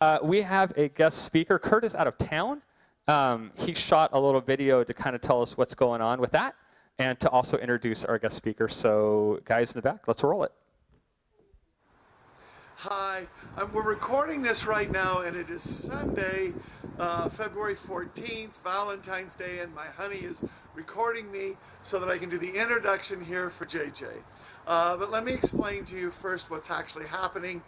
Uh, we have a guest speaker. Kurt is out of town. Um, he shot a little video to kind of tell us what's going on with that and to also introduce our guest speaker. So, guys in the back, let's roll it. Hi, um, we're recording this right now, and it is Sunday, uh, February 14th, Valentine's Day, and my honey is recording me so that I can do the introduction here for JJ. Uh, but let me explain to you first what's actually happening,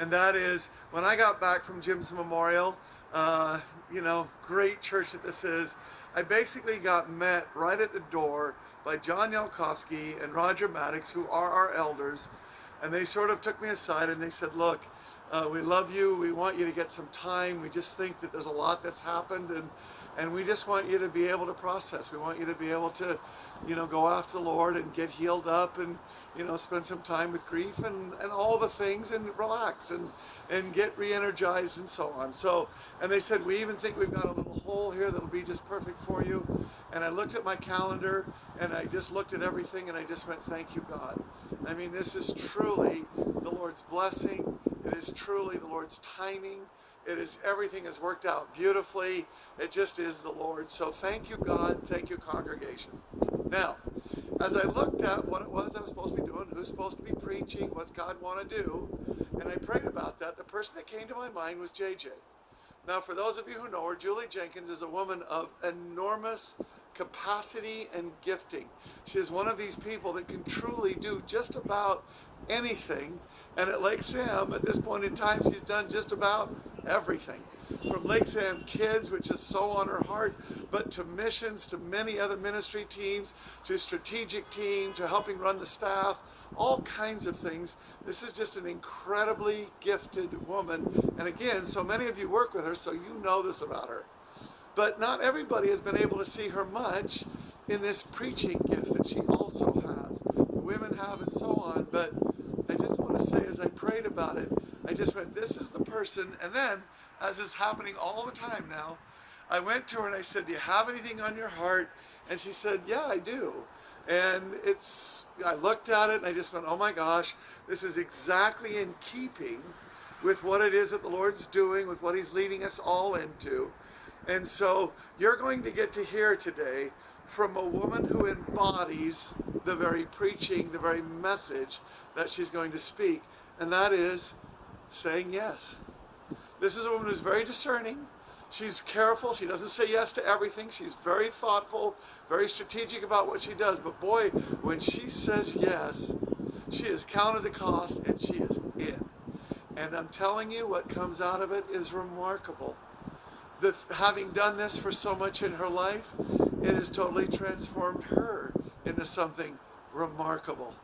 and that is when I got back from Jim's Memorial, uh, you know, great church that this is, I basically got met right at the door by John Yalkowski and Roger Maddox, who are our elders, and they sort of took me aside and they said, look, uh, we love you. We want you to get some time. We just think that there's a lot that's happened and and we just want you to be able to process. We want you to be able to, you know, go after the Lord and get healed up and, you know, spend some time with grief and, and all the things and relax and, and get re-energized and so on. So, and they said, we even think we've got a little hole here that'll be just perfect for you. And I looked at my calendar and I just looked at everything and I just went, thank you, God. I mean, this is truly the Lord's blessing. It is truly the Lord's timing. It is everything has worked out beautifully. It just is the Lord. So thank you, God. Thank you, congregation. Now, as I looked at what it was I was supposed to be doing, who's supposed to be preaching, what's God want to do, and I prayed about that, the person that came to my mind was JJ. Now, for those of you who know her, Julie Jenkins is a woman of enormous capacity and gifting. She is one of these people that can truly do just about anything. And at Lake Sam, at this point in time, she's done just about everything. From Lake Sam Kids, which is so on her heart, but to missions, to many other ministry teams, to strategic team, to helping run the staff, all kinds of things. This is just an incredibly gifted woman. And again, so many of you work with her, so you know this about her. But not everybody has been able to see her much in this preaching gift that she also has. Women have and so on. But I just want to say, as I prayed about it, I just went, this is the person. And then, as is happening all the time now, I went to her and I said, do you have anything on your heart? And she said, yeah, I do. And it's, I looked at it and I just went, oh my gosh, this is exactly in keeping with what it is that the Lord's doing, with what He's leading us all into. And so you're going to get to hear today from a woman who embodies the very preaching, the very message that she's going to speak, and that is saying yes. This is a woman who's very discerning. She's careful. She doesn't say yes to everything. She's very thoughtful, very strategic about what she does. But boy, when she says yes, she has counted the cost and she is in. And I'm telling you, what comes out of it is remarkable. The, having done this for so much in her life, it has totally transformed her into something remarkable.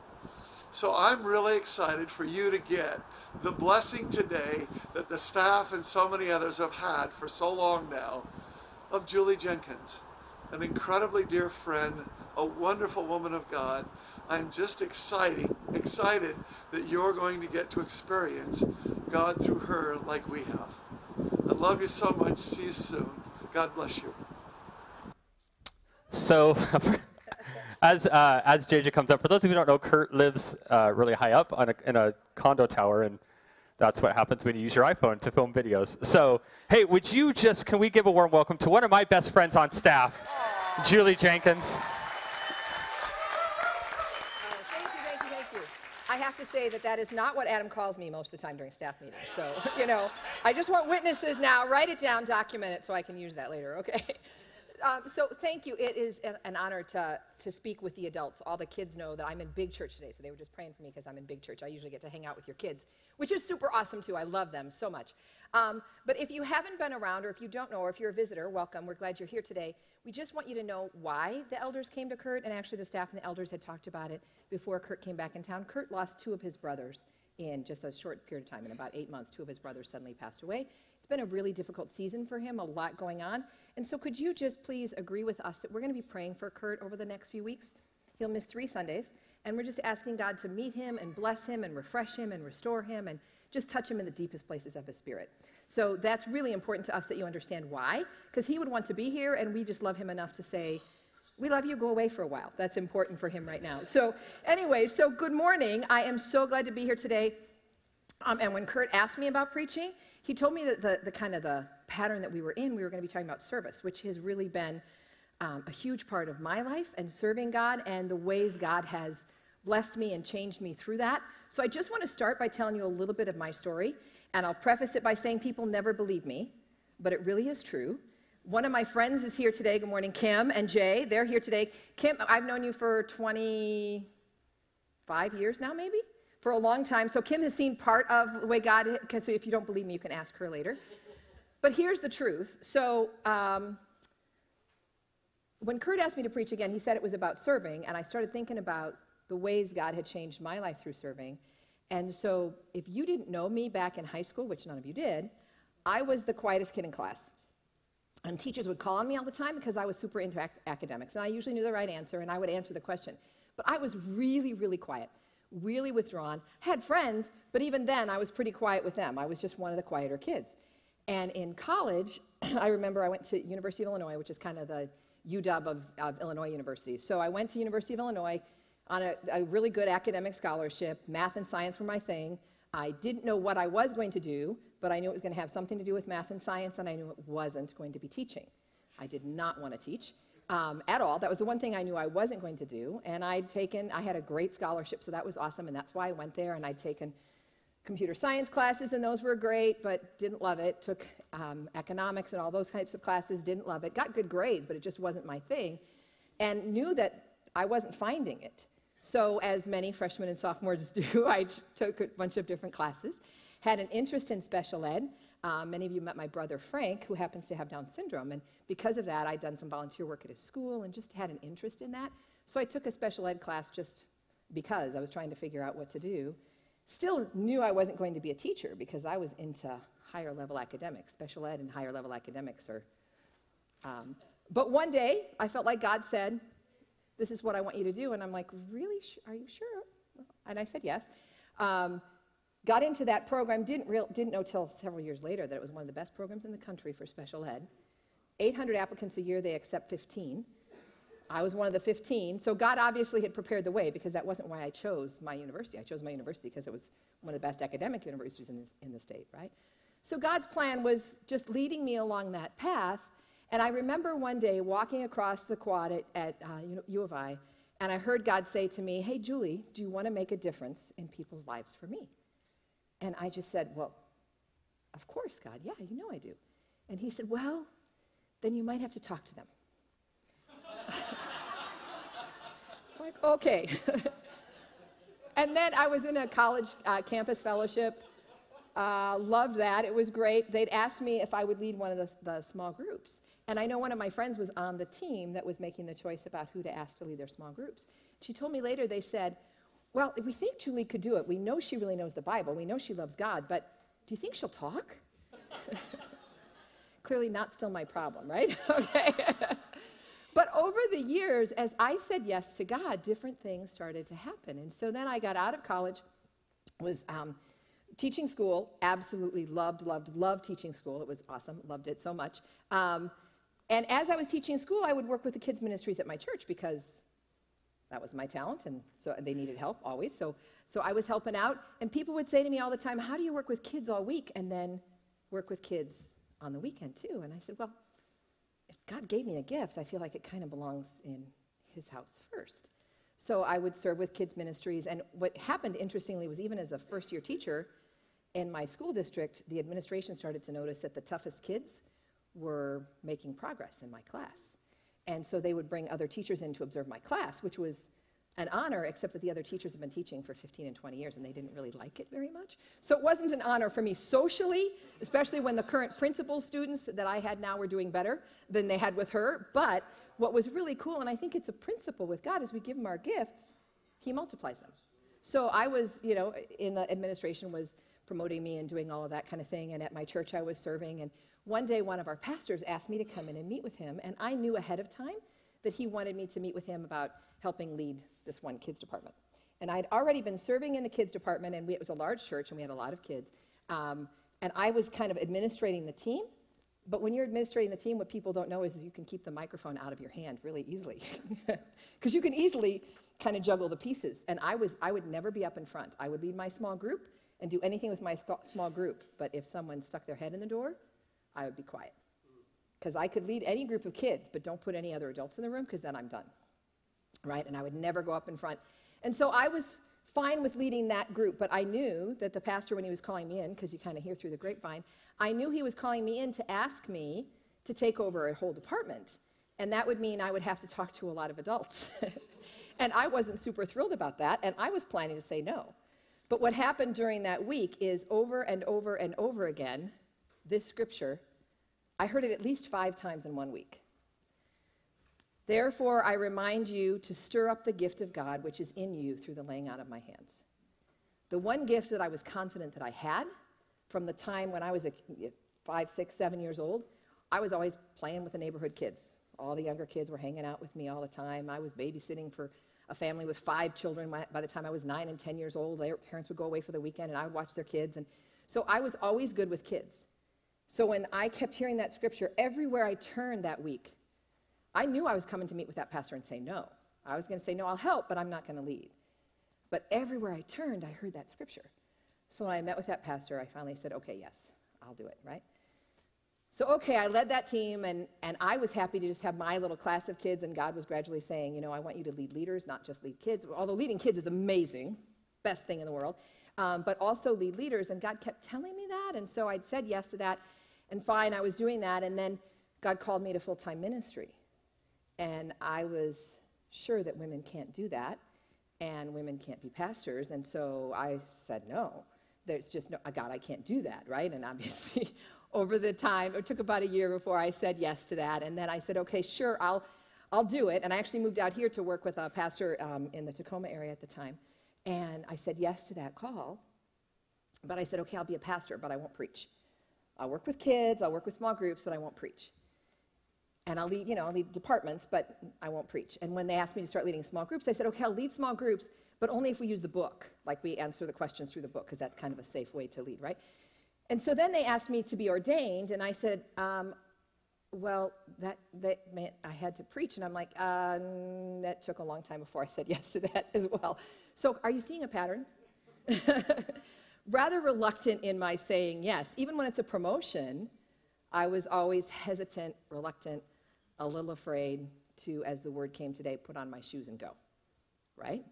So I'm really excited for you to get the blessing today that the staff and so many others have had for so long now of Julie Jenkins, an incredibly dear friend, a wonderful woman of God. I'm just excited, excited that you're going to get to experience God through her like we have. I love you so much. See you soon. God bless you. So, as uh, as JJ comes up, for those of you who don't know, Kurt lives uh, really high up a, in a condo tower, and that's what happens when you use your iPhone to film videos. So, hey, would you just can we give a warm welcome to one of my best friends on staff, Aww. Julie Jenkins. Thank you, thank you, thank you. I have to say that that is not what Adam calls me most of the time during staff meetings. So, you know, I just want witnesses now. Write it down, document it so I can use that later, okay? Um, so thank you. It is an, an, honor to, to speak with the adults. All the kids know that I'm in big church today, so they were just praying for me because I'm in big church. I usually get to hang out with your kids, which is super awesome too. I love them so much. Um, but if you haven't been around, or if you don't know, or if you're a visitor, welcome. We're glad you're here today. We just want you to know why the elders came to Kurt, and actually the staff and the elders had talked about it before Kurt came back in town. Kurt lost two of his brothers in just a short period of time. In about eight months, two of his brothers suddenly passed away. It's been a really difficult season for him, a lot going on. And so, could you just please agree with us that we're going to be praying for Kurt over the next few weeks? He'll miss three Sundays, and we're just asking God to meet him and bless him and refresh him and restore him and just touch him in the deepest places of his spirit. So, that's really important to us that you understand why, because he would want to be here, and we just love him enough to say, we love you, go away for a while. That's important for him right now. So, anyway, so good morning. I am so glad to be here today. Um, and when Kurt asked me about preaching, he told me that the, the kind of the pattern that we were in, we were going to be talking about service, which has really been um, a huge part of my life and serving God and the ways God has blessed me and changed me through that. So I just want to start by telling you a little bit of my story. And I'll preface it by saying people never believe me, but it really is true. One of my friends is here today. Good morning, Kim and Jay. They're here today. Kim, I've known you for 25 years now, maybe? For a long time. So Kim has seen part of the way God, so if you don't believe me, you can ask her later. But here's the truth. So um, when Kurt asked me to preach again, he said it was about serving, and I started thinking about the ways God had changed my life through serving. And so if you didn't know me back in high school, which none of you did, I was the quietest kid in class. And teachers would call on me all the time because I was super into ac- academics. And I usually knew the right answer and I would answer the question. But I was really, really quiet, really withdrawn. Had friends, but even then I was pretty quiet with them. I was just one of the quieter kids. And in college, I remember I went to University of Illinois, which is kind of the UW of, of Illinois universities. So I went to University of Illinois on a, a really good academic scholarship. Math and science were my thing. I didn't know what I was going to do, but I knew it was going to have something to do with math and science, and I knew it wasn't going to be teaching. I did not want to teach um, at all. That was the one thing I knew I wasn't going to do. And I'd taken, I had a great scholarship, so that was awesome, and that's why I went there. And I'd taken computer science classes, and those were great, but didn't love it. Took um, economics and all those types of classes, didn't love it. Got good grades, but it just wasn't my thing. And knew that I wasn't finding it. So, as many freshmen and sophomores do, I took a bunch of different classes had an interest in special ed. Um, many of you met my brother Frank, who happens to have Down syndrome. And because of that, I'd done some volunteer work at his school and just had an interest in that. So I took a special ed class just because I was trying to figure out what to do. Still knew I wasn't going to be a teacher because I was into higher level academics. Special ed and higher level academics are. Um, but one day, I felt like God said, This is what I want you to do. And I'm like, Really? Are you sure? And I said yes. Um, Got into that program, didn't, real, didn't know till several years later that it was one of the best programs in the country for special ed. 800 applicants a year, they accept 15. I was one of the 15. So God obviously had prepared the way because that wasn't why I chose my university. I chose my university because it was one of the best academic universities in, in the state, right? So God's plan was just leading me along that path. And I remember one day walking across the quad at, at uh, U of I, and I heard God say to me, Hey, Julie, do you want to make a difference in people's lives for me? And I just said, Well, of course, God. Yeah, you know I do. And he said, Well, then you might have to talk to them. like, okay. and then I was in a college uh, campus fellowship. Uh, loved that. It was great. They'd asked me if I would lead one of the, the small groups. And I know one of my friends was on the team that was making the choice about who to ask to lead their small groups. She told me later, they said, well, we think Julie could do it. We know she really knows the Bible. We know she loves God, but do you think she'll talk? Clearly, not still my problem, right? okay. but over the years, as I said yes to God, different things started to happen. And so then I got out of college, was um, teaching school, absolutely loved, loved, loved teaching school. It was awesome, loved it so much. Um, and as I was teaching school, I would work with the kids' ministries at my church because that was my talent and so they needed help always. So so i was helping out and people would say to me all the time how do you work with kids all week? And then work with kids on the weekend too. And i said well if god gave me a gift i feel like it kind of belongs in his house first. So i would serve with kids ministries. And what happened interestingly was even as a first year teacher in my school district the administration started to notice that the toughest kids were making progress in my class and so they would bring other teachers in to observe my class, which was an honor, except that the other teachers have been teaching for 15 and 20 years and they didn't really like it very much. So it wasn't an honor for me socially, especially when the current principal students that I had now were doing better than they had with her. But what was really cool, and I think it's a principle with God, is we give him our gifts, he multiplies them. So I was, you know, in the administration was promoting me and doing all of that kind of thing. And at my church, I was serving. And one day, one of our pastors asked me to come in and meet with him, and I knew ahead of time that he wanted me to meet with him about helping lead this one kids department. And I'd already been serving in the kids department, and we, it was a large church, and we had a lot of kids. Um, and I was kind of administrating the team. But when you're administrating the team, what people don't know is you can keep the microphone out of your hand really easily, because you can easily kind of juggle the pieces. And I was, I would never be up in front. I would lead my small group, and do anything with my small group. But if someone stuck their head in the door, I would be quiet. Because I could lead any group of kids, but don't put any other adults in the room because then I'm done. Right? And I would never go up in front. And so I was fine with leading that group, but I knew that the pastor, when he was calling me in, because you kind of hear through the grapevine, I knew he was calling me in to ask me to take over a whole department. And that would mean I would have to talk to a lot of adults. and I wasn't super thrilled about that, and I was planning to say no. But what happened during that week is over and over and over again, this scripture, I heard it at least five times in one week. Therefore, I remind you to stir up the gift of God which is in you through the laying out of my hands. The one gift that I was confident that I had from the time when I was a five, six, seven years old, I was always playing with the neighborhood kids. All the younger kids were hanging out with me all the time. I was babysitting for a family with five children. By the time I was nine and 10 years old, their parents would go away for the weekend and I would watch their kids. And so I was always good with kids. So when I kept hearing that scripture everywhere I turned that week, I knew I was coming to meet with that pastor and say no. I was going to say, no, I'll help, but I'm not going to lead. But everywhere I turned, I heard that scripture. So when I met with that pastor, I finally said, okay, yes, I'll do it, right? So, okay, I led that team, and, and I was happy to just have my little class of kids, and God was gradually saying, you know, I want you to lead leaders, not just lead kids. Although leading kids is amazing, best thing in the world, um, but also lead leaders. And God kept telling me that, and so I'd said yes to that, and fine, I was doing that, and then God called me to full time ministry. And I was sure that women can't do that and women can't be pastors. And so I said, no, there's just no, God, I can't do that, right? And obviously, over the time, it took about a year before I said yes to that. And then I said, okay, sure, I'll, I'll do it. And I actually moved out here to work with a pastor um, in the Tacoma area at the time. And I said yes to that call. But I said, okay, I'll be a pastor, but I won't preach. I'll work with kids, I'll work with small groups, but I won't preach and I'll lead, you know, I'll lead departments, but I won't preach. And when they asked me to start leading small groups, I said, okay, I'll lead small groups, but only if we use the book, like we answer the questions through the book, because that's kind of a safe way to lead, right? And so then they asked me to be ordained, and I said, um, well, that, that meant I had to preach. And I'm like, uh, that took a long time before I said yes to that as well. So are you seeing a pattern? Rather reluctant in my saying yes. Even when it's a promotion, I was always hesitant, reluctant, a little afraid to, as the word came today, put on my shoes and go, right?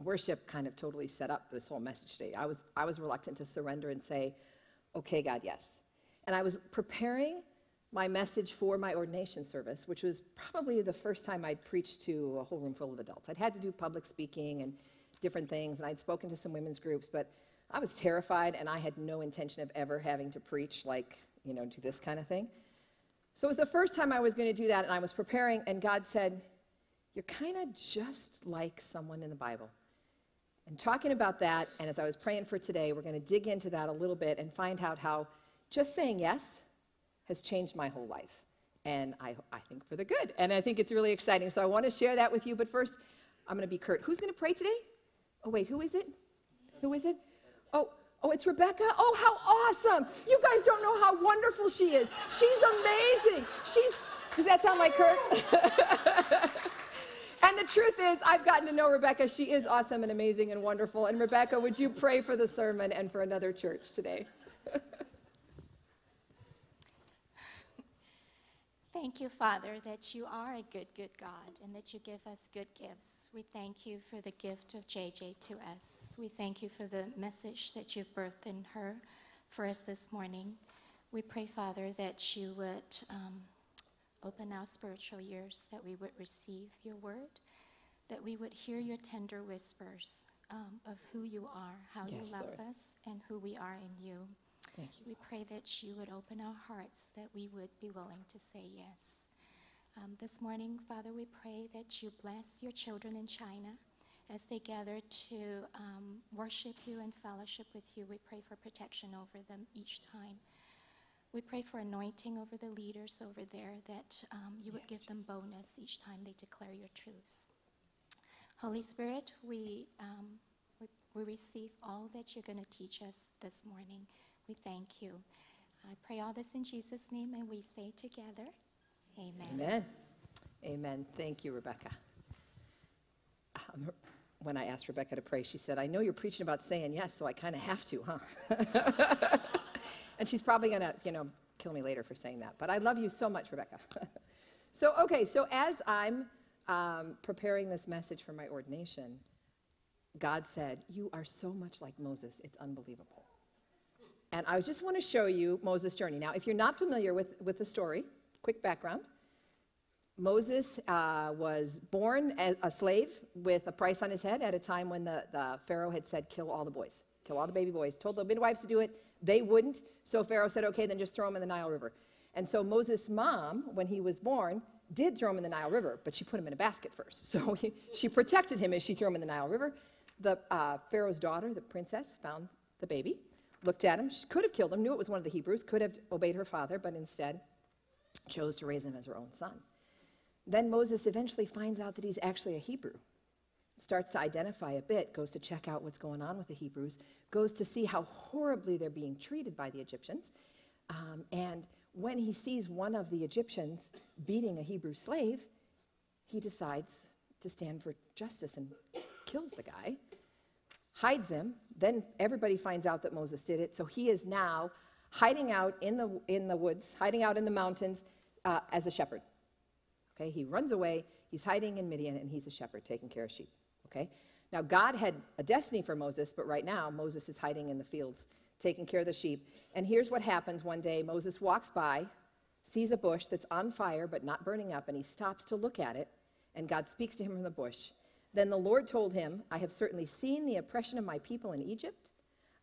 Worship kind of totally set up this whole message today. I was, I was reluctant to surrender and say, okay, God, yes. And I was preparing my message for my ordination service, which was probably the first time I'd preached to a whole room full of adults. I'd had to do public speaking and different things, and I'd spoken to some women's groups, but I was terrified, and I had no intention of ever having to preach like, you know, do this kind of thing. So it was the first time I was going to do that, and I was preparing, and God said, You're kind of just like someone in the Bible. And talking about that, and as I was praying for today, we're going to dig into that a little bit and find out how just saying yes has changed my whole life. And I, I think for the good. And I think it's really exciting. So I want to share that with you. But first, I'm going to be Kurt. Who's going to pray today? Oh, wait, who is it? Who is it? Oh, Oh, it's Rebecca? Oh, how awesome. You guys don't know how wonderful she is. She's amazing. She's, does that sound like her? and the truth is, I've gotten to know Rebecca. She is awesome and amazing and wonderful. And Rebecca, would you pray for the sermon and for another church today? Thank you, Father, that you are a good, good God and that you give us good gifts. We thank you for the gift of JJ to us. We thank you for the message that you birthed in her for us this morning. We pray, Father, that you would um, open our spiritual ears, that we would receive your word, that we would hear your tender whispers um, of who you are, how yes, you love Lord. us, and who we are in you. Thank you. We pray that you would open our hearts, that we would be willing to say yes. Um, this morning, Father, we pray that you bless your children in China as they gather to um, worship you and fellowship with you. We pray for protection over them each time. We pray for anointing over the leaders over there, that um, you would yes, give them bonus each time they declare your truths. Holy Spirit, we, um, we, we receive all that you're going to teach us this morning. We thank you. I pray all this in Jesus' name, and we say together, Amen. Amen. Amen. Thank you, Rebecca. Um, when I asked Rebecca to pray, she said, I know you're preaching about saying yes, so I kind of have to, huh? and she's probably going to, you know, kill me later for saying that. But I love you so much, Rebecca. so, okay, so as I'm um, preparing this message for my ordination, God said, You are so much like Moses, it's unbelievable. And I just want to show you Moses' journey. Now, if you're not familiar with, with the story, quick background. Moses uh, was born a slave with a price on his head at a time when the, the Pharaoh had said, kill all the boys, kill all the baby boys. Told the midwives to do it. They wouldn't. So Pharaoh said, okay, then just throw him in the Nile River. And so Moses' mom, when he was born, did throw him in the Nile River, but she put him in a basket first. So he, she protected him as she threw him in the Nile River. The uh, Pharaoh's daughter, the princess, found the baby, looked at him. She could have killed him, knew it was one of the Hebrews, could have obeyed her father, but instead chose to raise him as her own son. Then Moses eventually finds out that he's actually a Hebrew. Starts to identify a bit, goes to check out what's going on with the Hebrews, goes to see how horribly they're being treated by the Egyptians. Um, and when he sees one of the Egyptians beating a Hebrew slave, he decides to stand for justice and kills the guy, hides him. Then everybody finds out that Moses did it. So he is now hiding out in the, in the woods, hiding out in the mountains uh, as a shepherd. Okay, he runs away, he's hiding in Midian, and he's a shepherd taking care of sheep. Okay, now God had a destiny for Moses, but right now Moses is hiding in the fields taking care of the sheep. And here's what happens one day Moses walks by, sees a bush that's on fire but not burning up, and he stops to look at it, and God speaks to him from the bush. Then the Lord told him, I have certainly seen the oppression of my people in Egypt.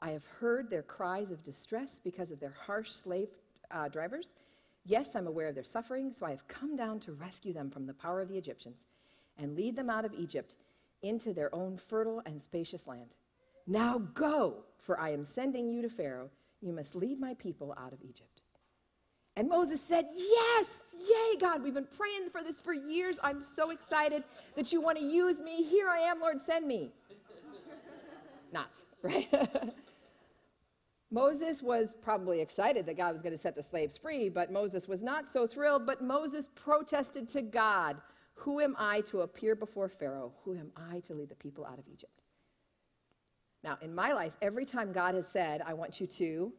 I have heard their cries of distress because of their harsh slave uh, drivers Yes, I'm aware of their suffering, so I have come down to rescue them from the power of the Egyptians and lead them out of Egypt into their own fertile and spacious land. Now go, for I am sending you to Pharaoh. You must lead my people out of Egypt. And Moses said, Yes, yay, God, we've been praying for this for years. I'm so excited that you want to use me. Here I am, Lord, send me. Not, right? Moses was probably excited that God was going to set the slaves free, but Moses was not so thrilled. But Moses protested to God, Who am I to appear before Pharaoh? Who am I to lead the people out of Egypt? Now, in my life, every time God has said, I want you to,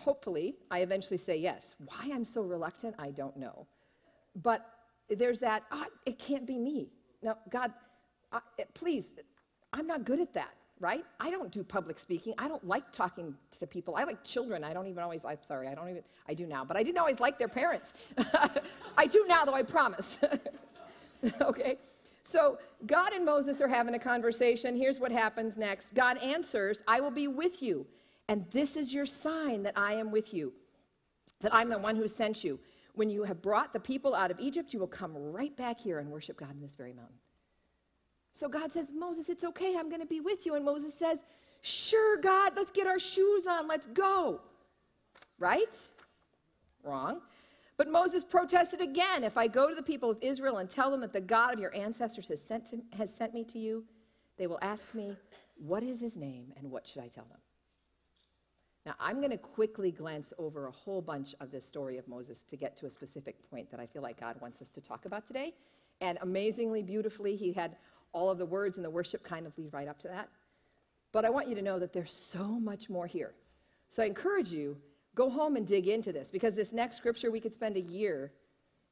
hopefully, I eventually say yes. Why I'm so reluctant, I don't know. But there's that, oh, it can't be me. Now, God, I, please, I'm not good at that right? I don't do public speaking. I don't like talking to people. I like children. I don't even always, I'm sorry, I don't even, I do now, but I didn't always like their parents. I do now, though, I promise. okay? So God and Moses are having a conversation. Here's what happens next God answers, I will be with you. And this is your sign that I am with you, that I'm the one who sent you. When you have brought the people out of Egypt, you will come right back here and worship God in this very mountain. So God says, Moses, it's okay. I'm going to be with you. And Moses says, Sure, God, let's get our shoes on. Let's go. Right? Wrong. But Moses protested again. If I go to the people of Israel and tell them that the God of your ancestors has sent, to, has sent me to you, they will ask me, What is his name and what should I tell them? Now, I'm going to quickly glance over a whole bunch of this story of Moses to get to a specific point that I feel like God wants us to talk about today. And amazingly, beautifully, he had all of the words and the worship kind of lead right up to that. But I want you to know that there's so much more here. So I encourage you, go home and dig into this because this next scripture, we could spend a year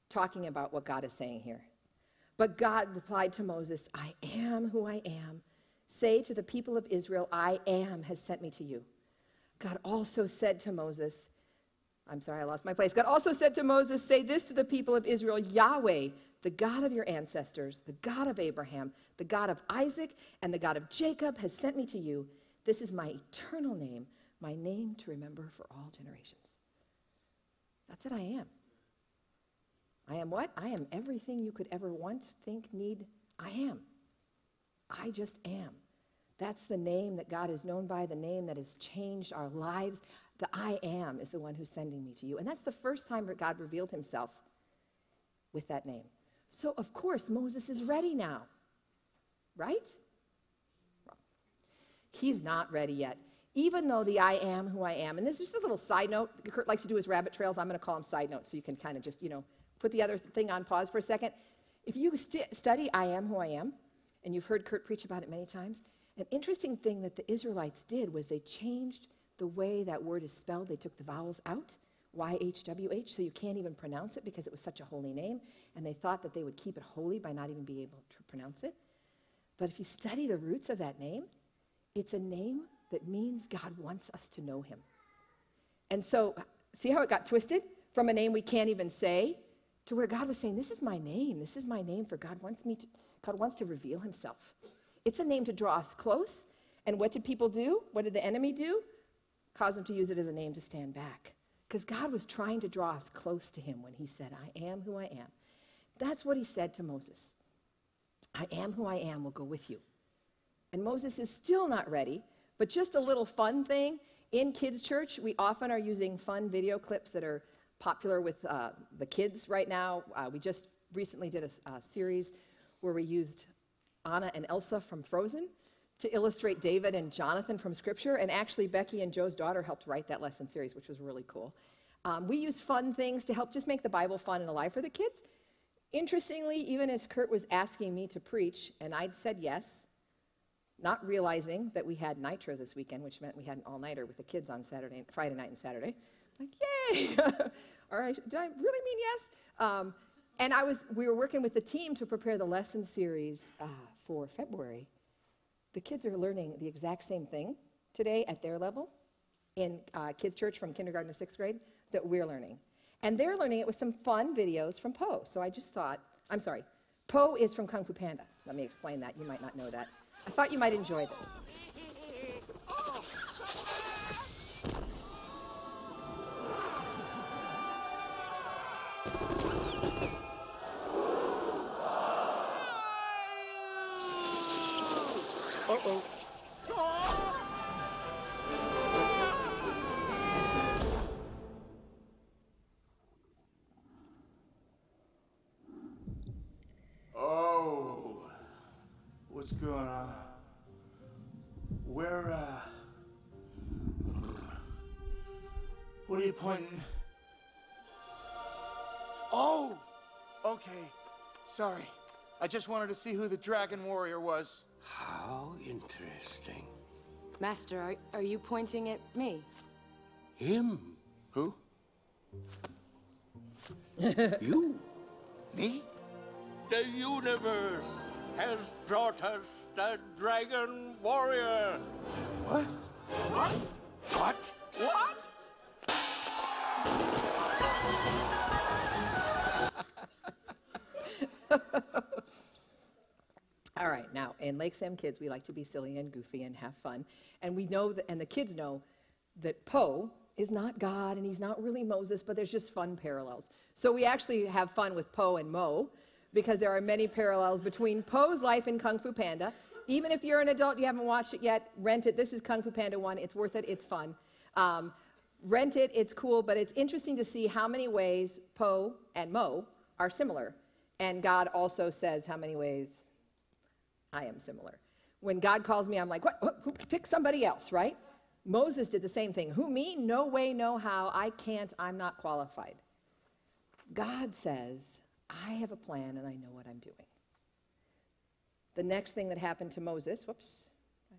talking about what God is saying here. But God replied to Moses, I am who I am. Say to the people of Israel, I am has sent me to you. God also said to Moses, I'm sorry, I lost my place. God also said to Moses, Say this to the people of Israel Yahweh, the God of your ancestors, the God of Abraham, the God of Isaac, and the God of Jacob has sent me to you. This is my eternal name, my name to remember for all generations. That's what I am. I am what? I am everything you could ever want, think, need. I am. I just am. That's the name that God is known by, the name that has changed our lives. The I am is the one who's sending me to you. And that's the first time God revealed himself with that name. So, of course, Moses is ready now, right? He's not ready yet. Even though the I am who I am, and this is just a little side note. Kurt likes to do his rabbit trails. I'm going to call them side notes so you can kind of just, you know, put the other thing on pause for a second. If you st- study I am who I am, And you've heard Kurt preach about it many times. An interesting thing that the Israelites did was they changed the way that word is spelled. They took the vowels out, YHWH, so you can't even pronounce it because it was such a holy name. And they thought that they would keep it holy by not even being able to pronounce it. But if you study the roots of that name, it's a name that means God wants us to know him. And so, see how it got twisted from a name we can't even say to where God was saying, This is my name. This is my name for God wants me to, God wants to reveal himself. It's a name to draw us close. And what did people do? What did the enemy do? Cause them to use it as a name to stand back. Because God was trying to draw us close to him when he said, I am who I am. That's what he said to Moses. I am who I am will go with you. And Moses is still not ready, but just a little fun thing. In kids' church, we often are using fun video clips that are popular with uh, the kids right now. Uh, we just recently did a, a series where we used Anna and Elsa from Frozen to illustrate David and Jonathan from Scripture. And actually, Becky and Joe's daughter helped write that lesson series, which was really cool. Um, we use fun things to help just make the Bible fun and alive for the kids. Interestingly, even as Kurt was asking me to preach, and I'd said yes, not realizing that we had Nitro this weekend, which meant we had an all nighter with the kids on Saturday, Friday night and Saturday. Like, yay! all right, did I really mean yes? Um, and I was, we were working with the team to prepare the lesson series uh, for February. The kids are learning the exact same thing today at their level in uh, kids' church from kindergarten to sixth grade that we're learning. And they're learning it with some fun videos from Po. So I just thought, I'm sorry, Po is from Kung Fu Panda. Let me explain that. You might not know that. I thought you might enjoy this. What are you pointing? Oh, okay. Sorry. I just wanted to see who the Dragon Warrior was. How interesting. Master, are, are you pointing at me? Him. Who? You. Me? The universe has brought us the Dragon Warrior. What? What? What? What? All right, now in Lake Sam Kids, we like to be silly and goofy and have fun. And we know that, and the kids know that Po is not God and he's not really Moses, but there's just fun parallels. So we actually have fun with Po and Mo because there are many parallels between Po's life in Kung Fu Panda. Even if you're an adult, you haven't watched it yet, rent it. This is Kung Fu Panda 1. It's worth it, it's fun. Um, rent it, it's cool, but it's interesting to see how many ways Po and Mo are similar. And God also says how many ways I am similar. When God calls me, I'm like, what? Who, pick somebody else, right? Moses did the same thing. Who, me? No way, no how. I can't, I'm not qualified. God says, I have a plan and I know what I'm doing. The next thing that happened to Moses, whoops,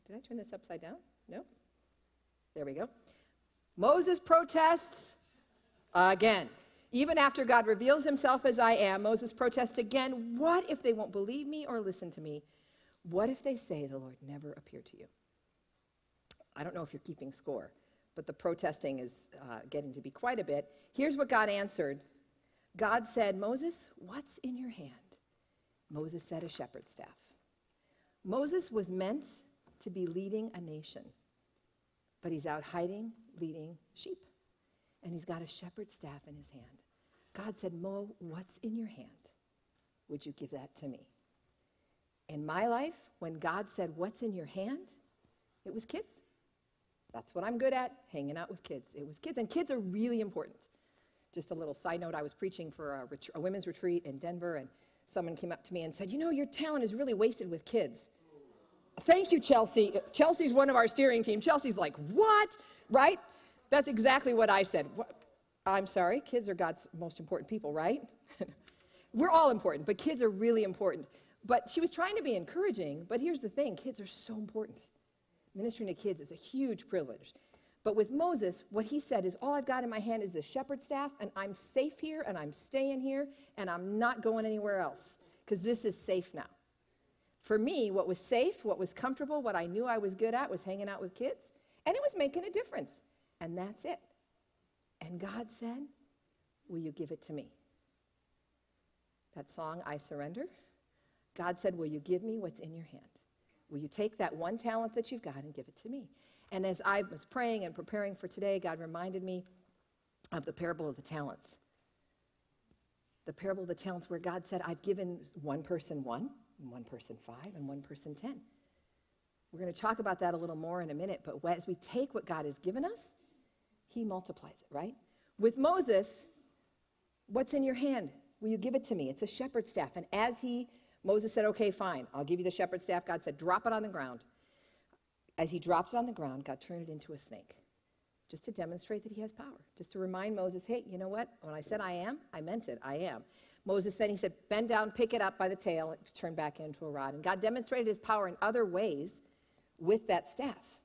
did I turn this upside down? No? There we go. Moses protests again. Even after God reveals himself as I am, Moses protests again. What if they won't believe me or listen to me? What if they say the Lord never appeared to you? I don't know if you're keeping score, but the protesting is uh, getting to be quite a bit. Here's what God answered God said, Moses, what's in your hand? Moses said, a shepherd's staff. Moses was meant to be leading a nation, but he's out hiding, leading sheep. And he's got a shepherd's staff in his hand. God said, Mo, what's in your hand? Would you give that to me? In my life, when God said, What's in your hand? It was kids. That's what I'm good at, hanging out with kids. It was kids, and kids are really important. Just a little side note I was preaching for a, ret- a women's retreat in Denver, and someone came up to me and said, You know, your talent is really wasted with kids. Thank you, Chelsea. Chelsea's one of our steering team. Chelsea's like, What? Right? That's exactly what I said. I'm sorry, kids are God's most important people, right? We're all important, but kids are really important. But she was trying to be encouraging, but here's the thing kids are so important. Ministering to kids is a huge privilege. But with Moses, what he said is, All I've got in my hand is the shepherd staff, and I'm safe here, and I'm staying here, and I'm not going anywhere else, because this is safe now. For me, what was safe, what was comfortable, what I knew I was good at was hanging out with kids, and it was making a difference. And that's it. And God said, Will you give it to me? That song, I Surrender, God said, Will you give me what's in your hand? Will you take that one talent that you've got and give it to me? And as I was praying and preparing for today, God reminded me of the parable of the talents. The parable of the talents, where God said, I've given one person one, and one person five, and one person ten. We're going to talk about that a little more in a minute, but as we take what God has given us, He multiplies it, right? With Moses, what's in your hand? Will you give it to me? It's a shepherd's staff. And as he, Moses said, Okay, fine, I'll give you the shepherd's staff. God said, Drop it on the ground. As he dropped it on the ground, God turned it into a snake, just to demonstrate that he has power, just to remind Moses, hey, you know what? When I said I am, I meant it. I am. Moses then he said, bend down, pick it up by the tail, and turn back into a rod. And God demonstrated his power in other ways with that staff.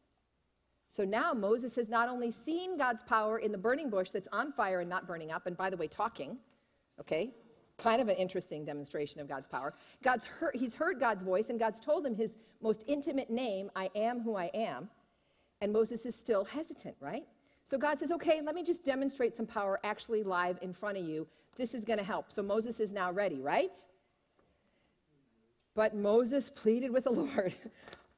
So now Moses has not only seen God's power in the burning bush that's on fire and not burning up, and by the way, talking, okay? Kind of an interesting demonstration of God's power. God's heard, he's heard God's voice, and God's told him his most intimate name, I am who I am. And Moses is still hesitant, right? So God says, okay, let me just demonstrate some power actually live in front of you. This is going to help. So Moses is now ready, right? But Moses pleaded with the Lord,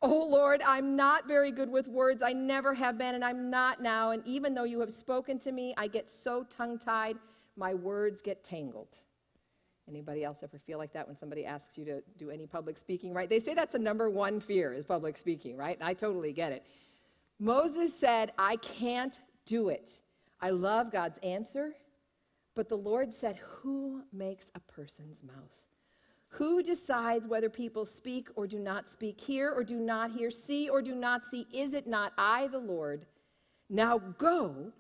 Oh Lord, I'm not very good with words. I never have been, and I'm not now. And even though you have spoken to me, I get so tongue tied, my words get tangled. Anybody else ever feel like that when somebody asks you to do any public speaking, right? They say that's the number one fear is public speaking, right? I totally get it. Moses said, I can't do it. I love God's answer, but the Lord said, Who makes a person's mouth? Who decides whether people speak or do not speak, hear or do not hear, see or do not see? Is it not I, the Lord? Now go,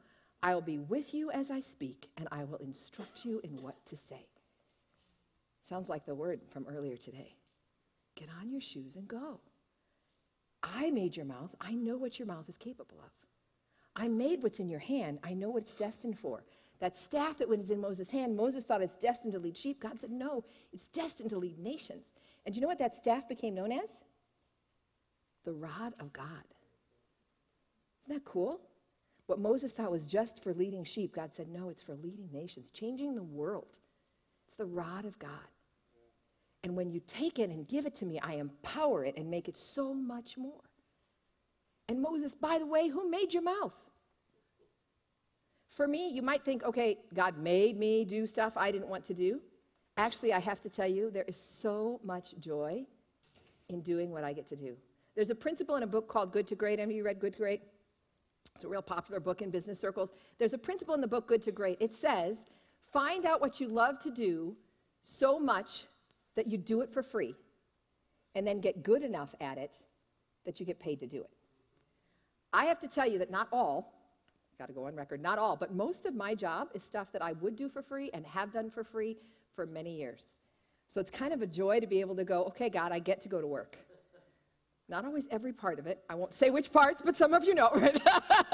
I will be with you as I speak, and I will instruct you in what to say. Sounds like the word from earlier today. Get on your shoes and go. I made your mouth. I know what your mouth is capable of. I made what's in your hand. I know what it's destined for. That staff that was in Moses' hand, Moses thought it's destined to lead sheep. God said, no, it's destined to lead nations. And do you know what that staff became known as? The rod of God. Isn't that cool? What Moses thought was just for leading sheep, God said, no, it's for leading nations, changing the world. It's the rod of God. And when you take it and give it to me, I empower it and make it so much more. And Moses, by the way, who made your mouth? For me, you might think, okay, God made me do stuff I didn't want to do. Actually, I have to tell you, there is so much joy in doing what I get to do. There's a principle in a book called Good to Great. Of you read Good to Great? It's a real popular book in business circles. There's a principle in the book Good to Great. It says, find out what you love to do so much that you do it for free, and then get good enough at it that you get paid to do it. I have to tell you that not all, got to go on record, not all, but most of my job is stuff that I would do for free and have done for free for many years. So it's kind of a joy to be able to go, okay, God, I get to go to work. Not always every part of it. I won't say which parts, but some of you know, right?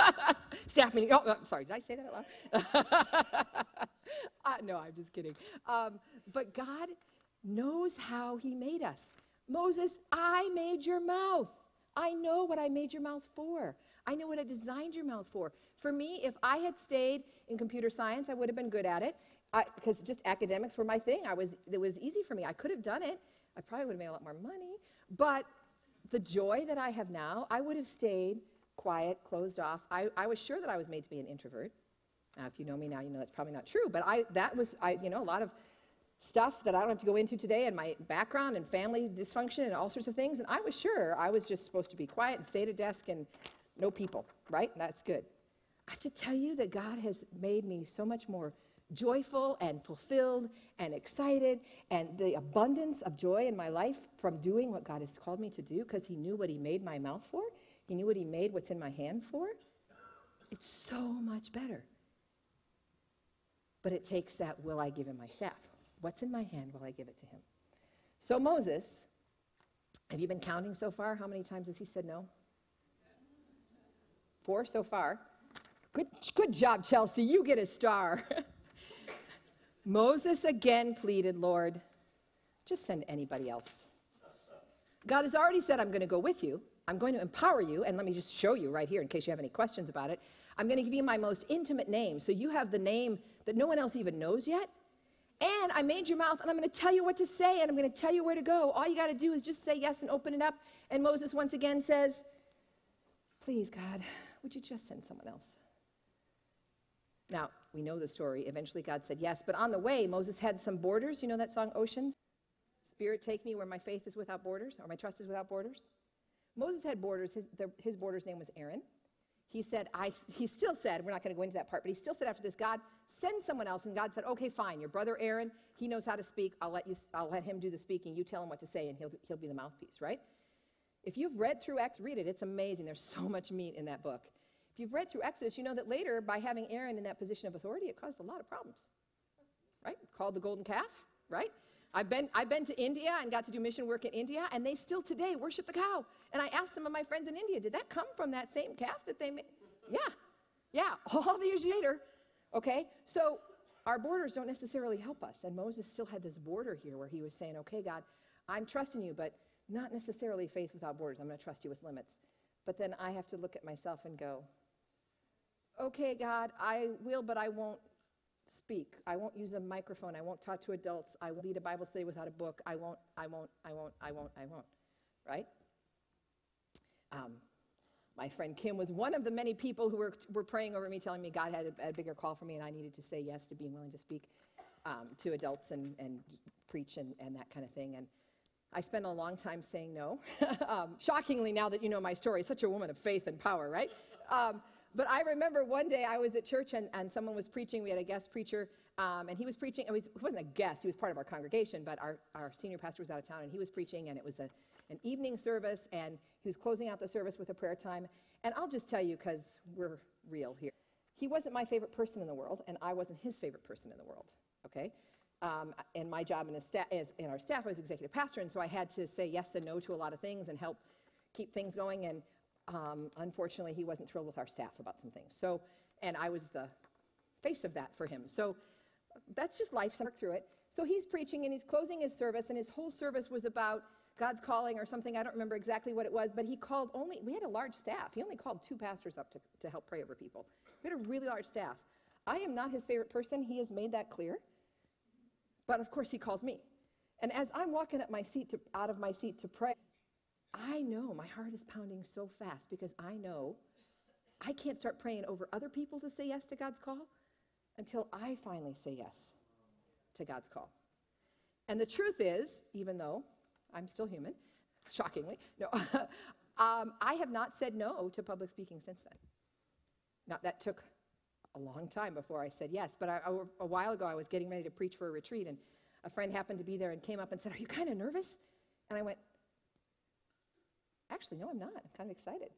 Staff meeting. Oh, I'm sorry. Did I say that out loud? uh, no, I'm just kidding. Um, but God knows how He made us. Moses, I made your mouth. I know what I made your mouth for. I know what I designed your mouth for. For me, if I had stayed in computer science, I would have been good at it because just academics were my thing. I was, it was easy for me. I could have done it. I probably would have made a lot more money. But the joy that I have now, I would have stayed quiet, closed off. I, I was sure that I was made to be an introvert. Now, if you know me now, you know that's probably not true. But I, that was, I, you know, a lot of stuff that I don't have to go into today and my background and family dysfunction and all sorts of things. And I was sure I was just supposed to be quiet and stay at a desk and no people, right? That's good. I have to tell you that God has made me so much more joyful and fulfilled and excited, and the abundance of joy in my life from doing what God has called me to do because He knew what He made my mouth for, He knew what He made what's in my hand for. It's so much better. But it takes that will I give Him my staff? What's in my hand will I give it to Him? So, Moses, have you been counting so far? How many times has he said no? Four so far. Good, good job, Chelsea. You get a star. Moses again pleaded, Lord, just send anybody else. God has already said, I'm going to go with you. I'm going to empower you. And let me just show you right here in case you have any questions about it. I'm going to give you my most intimate name. So you have the name that no one else even knows yet. And I made your mouth and I'm going to tell you what to say and I'm going to tell you where to go. All you got to do is just say yes and open it up. And Moses once again says, Please, God, would you just send someone else? Now, we know the story. Eventually, God said yes. But on the way, Moses had some borders. You know that song, Oceans? Spirit, take me where my faith is without borders, or my trust is without borders. Moses had borders. His, the, his border's name was Aaron. He said, I, he still said, we're not going to go into that part, but he still said after this, God, send someone else. And God said, okay, fine. Your brother Aaron, he knows how to speak. I'll let, you, I'll let him do the speaking. You tell him what to say, and he'll, he'll be the mouthpiece, right? If you've read through X, read it. It's amazing. There's so much meat in that book. If you've read through Exodus, you know that later, by having Aaron in that position of authority, it caused a lot of problems, right? Called the golden calf, right? I've been, I've been to India and got to do mission work in India, and they still today worship the cow. And I asked some of my friends in India, did that come from that same calf that they made? Yeah, yeah, all these years later. Okay, so our borders don't necessarily help us. And Moses still had this border here where he was saying, okay, God, I'm trusting you, but not necessarily faith without borders. I'm going to trust you with limits. But then I have to look at myself and go, okay, God, I will, but I won't speak. I won't use a microphone. I won't talk to adults. I won't lead a Bible study without a book. I won't, I won't, I won't, I won't, I won't. Right? Um, my friend Kim was one of the many people who were, were praying over me, telling me God had a, a bigger call for me and I needed to say yes to being willing to speak um, to adults and, and preach and, and that kind of thing. And I spent a long time saying no. um, shockingly, now that you know my story, such a woman of faith and power, right? But I remember one day I was at church and, and someone was preaching. We had a guest preacher, um, and he was preaching. It, was, he wasn't a guest, he was part of our congregation, but our, our senior pastor was out of town, and he was preaching, and it was a, an evening service, and he was closing out the service with a prayer time. And I'll just tell you, because we're real here, he wasn't my favorite person in the world, and I wasn't his favorite person in the world, okay? Um, and my job in, sta- in our staff, I was executive pastor, and so I had to say yes and no to a lot of things and help keep things going. And um, unfortunately, he wasn't thrilled with our staff about some things. So, and I was the face of that for him. So that's just life. Work through it. So he's preaching and he's closing his service, and his whole service was about God's calling or something. I don't remember exactly what it was, but he called only, we had a large staff. He only called two pastors up to, to help pray over people. We had a really large staff. I am not his favorite person. He has made that clear. But of course, he calls me. And as I'm walking up my seat to, out of my seat to pray, I know my heart is pounding so fast because I know I can't start praying over other people to say yes to God's call until I finally say yes to God's call. And the truth is, even though I'm still human, shockingly, no, um, I have not said no to public speaking since then. Now, that took a long time before I said yes, but I, I, a while ago I was getting ready to preach for a retreat, and a friend happened to be there and came up and said, Are you kind of nervous? And I went, Actually, no, I'm not. I'm kind of excited.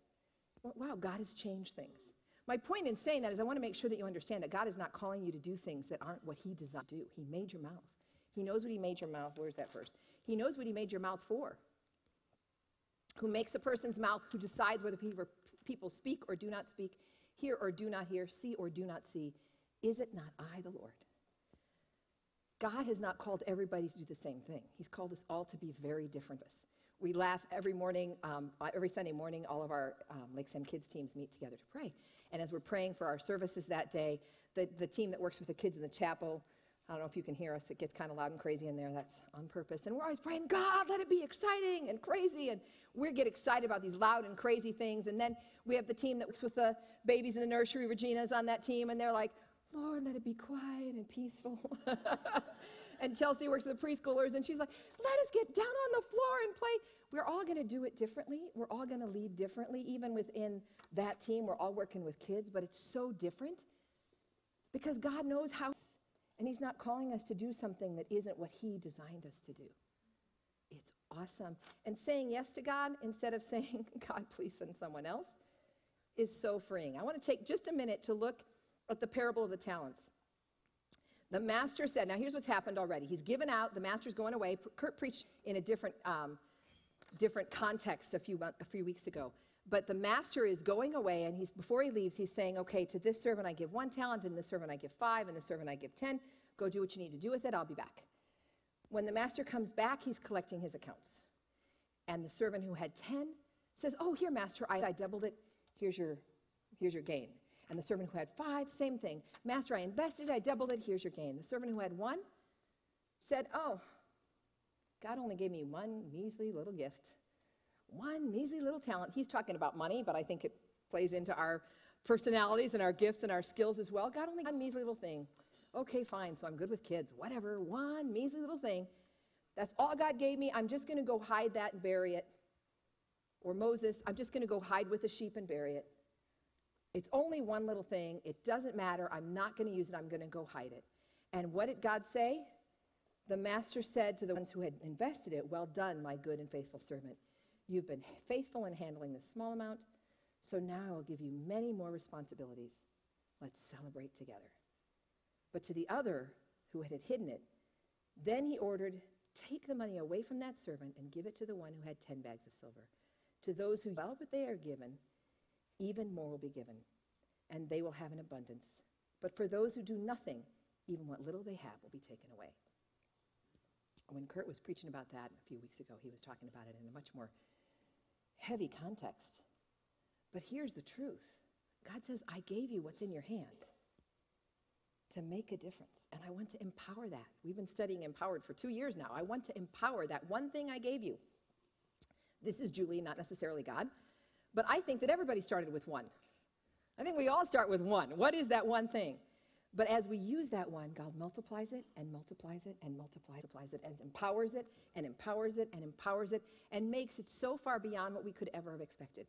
Wow, God has changed things. My point in saying that is I want to make sure that you understand that God is not calling you to do things that aren't what He designed to do. He made your mouth. He knows what He made your mouth. Where's that verse? He knows what He made your mouth for. Who makes a person's mouth, who decides whether people speak or do not speak, hear or do not hear, see or do not see. Is it not I, the Lord? God has not called everybody to do the same thing. He's called us all to be very different. We laugh every morning, um, uh, every Sunday morning, all of our um, Lake Sam Kids teams meet together to pray. And as we're praying for our services that day, the, the team that works with the kids in the chapel, I don't know if you can hear us, it gets kind of loud and crazy in there. That's on purpose. And we're always praying, God, let it be exciting and crazy. And we get excited about these loud and crazy things. And then we have the team that works with the babies in the nursery. Regina's on that team, and they're like, Lord, let it be quiet and peaceful. and Chelsea works with the preschoolers, and she's like, let us get down on the floor and play. We're all going to do it differently. We're all going to lead differently. Even within that team, we're all working with kids, but it's so different because God knows how, and He's not calling us to do something that isn't what He designed us to do. It's awesome. And saying yes to God instead of saying, God, please send someone else, is so freeing. I want to take just a minute to look at the parable of the talents. The master said, now here's what's happened already. He's given out, the master's going away. Kurt preached in a different, um, different context a few, a few weeks ago. But the master is going away, and he's before he leaves, he's saying, Okay, to this servant I give one talent, and this servant I give five, and this servant I give ten. Go do what you need to do with it, I'll be back. When the master comes back, he's collecting his accounts. And the servant who had ten says, Oh, here, master, I, I doubled it. Here's your, here's your gain. And the servant who had five, same thing. Master, I invested, I doubled it, here's your gain. The servant who had one said, Oh, God only gave me one measly little gift, one measly little talent. He's talking about money, but I think it plays into our personalities and our gifts and our skills as well. God only one measly little thing. Okay, fine, so I'm good with kids. Whatever, one measly little thing. That's all God gave me. I'm just going to go hide that and bury it. Or Moses, I'm just going to go hide with the sheep and bury it. It's only one little thing. It doesn't matter. I'm not going to use it. I'm going to go hide it. And what did God say? The master said to the ones who had invested it, Well done, my good and faithful servant. You've been faithful in handling this small amount, so now I'll give you many more responsibilities. Let's celebrate together. But to the other who had hidden it, then he ordered, Take the money away from that servant and give it to the one who had 10 bags of silver. To those who well what they are given, even more will be given, and they will have an abundance. But for those who do nothing, even what little they have will be taken away. When Kurt was preaching about that a few weeks ago, he was talking about it in a much more heavy context. But here's the truth God says, I gave you what's in your hand to make a difference. And I want to empower that. We've been studying empowered for two years now. I want to empower that one thing I gave you. This is Julie, not necessarily God. But I think that everybody started with one. I think we all start with one. What is that one thing? But as we use that one, God multiplies it and multiplies it and multiplies, it and empowers it and empowers it and empowers it and makes it so far beyond what we could ever have expected.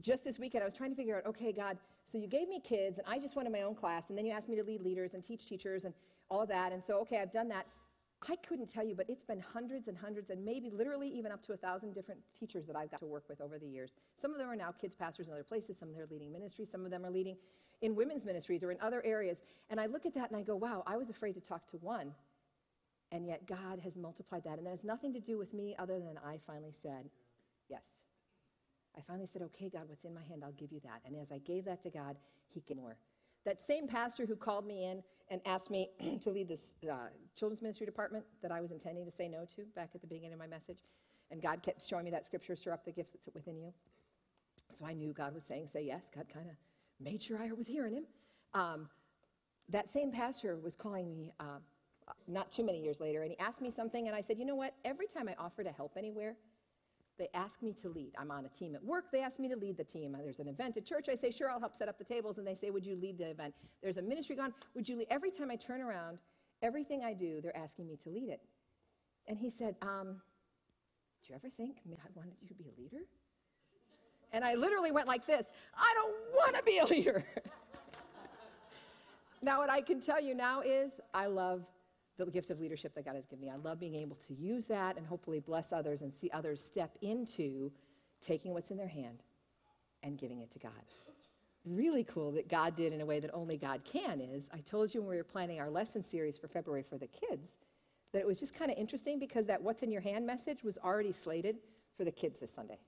Just this weekend, I was trying to figure out okay, God, so you gave me kids and I just went in my own class, and then you asked me to lead leaders and teach teachers and all of that. And so, okay, I've done that. I couldn't tell you, but it's been hundreds and hundreds, and maybe literally even up to a thousand different teachers that I've got to work with over the years. Some of them are now kids pastors in other places, some of them are leading ministries, some of them are leading in women's ministries or in other areas. And I look at that and I go, wow, I was afraid to talk to one. And yet God has multiplied that. And that has nothing to do with me other than I finally said, yes. I finally said, okay, God, what's in my hand? I'll give you that. And as I gave that to God, He gave more. That same pastor who called me in and asked me to lead this uh, children's ministry department that I was intending to say no to back at the beginning of my message, and God kept showing me that scripture, stir up the gifts that's within you. So I knew God was saying, say yes. God kind of made sure I was hearing him. Um, that same pastor was calling me uh, not too many years later, and he asked me something, and I said, you know what? Every time I offer to help anywhere, they ask me to lead. I'm on a team at work, they ask me to lead the team. There's an event at church, I say, sure, I'll help set up the tables, and they say, would you lead the event? There's a ministry gone, would you lead? Every time I turn around, everything I do, they're asking me to lead it. And he said, um, did you ever think God wanted you to be a leader? And I literally went like this I don't want to be a leader. now, what I can tell you now is I love the gift of leadership that God has given me. I love being able to use that and hopefully bless others and see others step into taking what's in their hand and giving it to God. Really cool that God did in a way that only God can is I told you when we were planning our lesson series for February for the kids that it was just kind of interesting because that what's in your hand message was already slated for the kids this Sunday.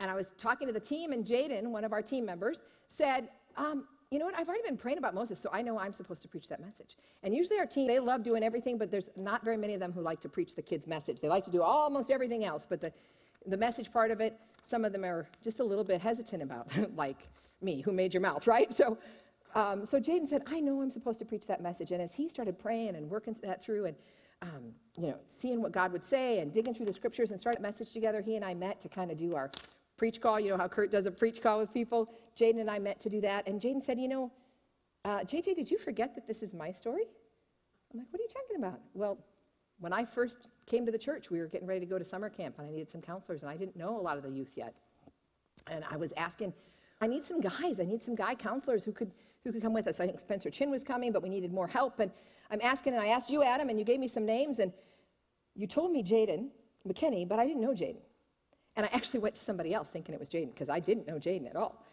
And I was talking to the team, and Jaden, one of our team members, said, um, you know what? I've already been praying about Moses, so I know I'm supposed to preach that message. And usually our team, they love doing everything, but there's not very many of them who like to preach the kids' message. They like to do almost everything else, but the, the message part of it, some of them are just a little bit hesitant about, like me, who made your mouth, right? So, um, so Jaden said, I know I'm supposed to preach that message. And as he started praying and working that through and, um, you know, seeing what God would say and digging through the scriptures and starting a message together, he and I met to kind of do our preach call. You know how Kurt does a preach call with people? Jaden and I met to do that. And Jaden said, You know, uh, JJ, did you forget that this is my story? I'm like, What are you talking about? Well, when I first came to the church, we were getting ready to go to summer camp and I needed some counselors, and I didn't know a lot of the youth yet. And I was asking, I need some guys, I need some guy counselors who could, who could come with us. I think Spencer Chin was coming, but we needed more help. And I'm asking, and I asked you, Adam, and you gave me some names, and you told me Jaden McKinney, but I didn't know Jaden. And I actually went to somebody else thinking it was Jaden because I didn't know Jaden at all.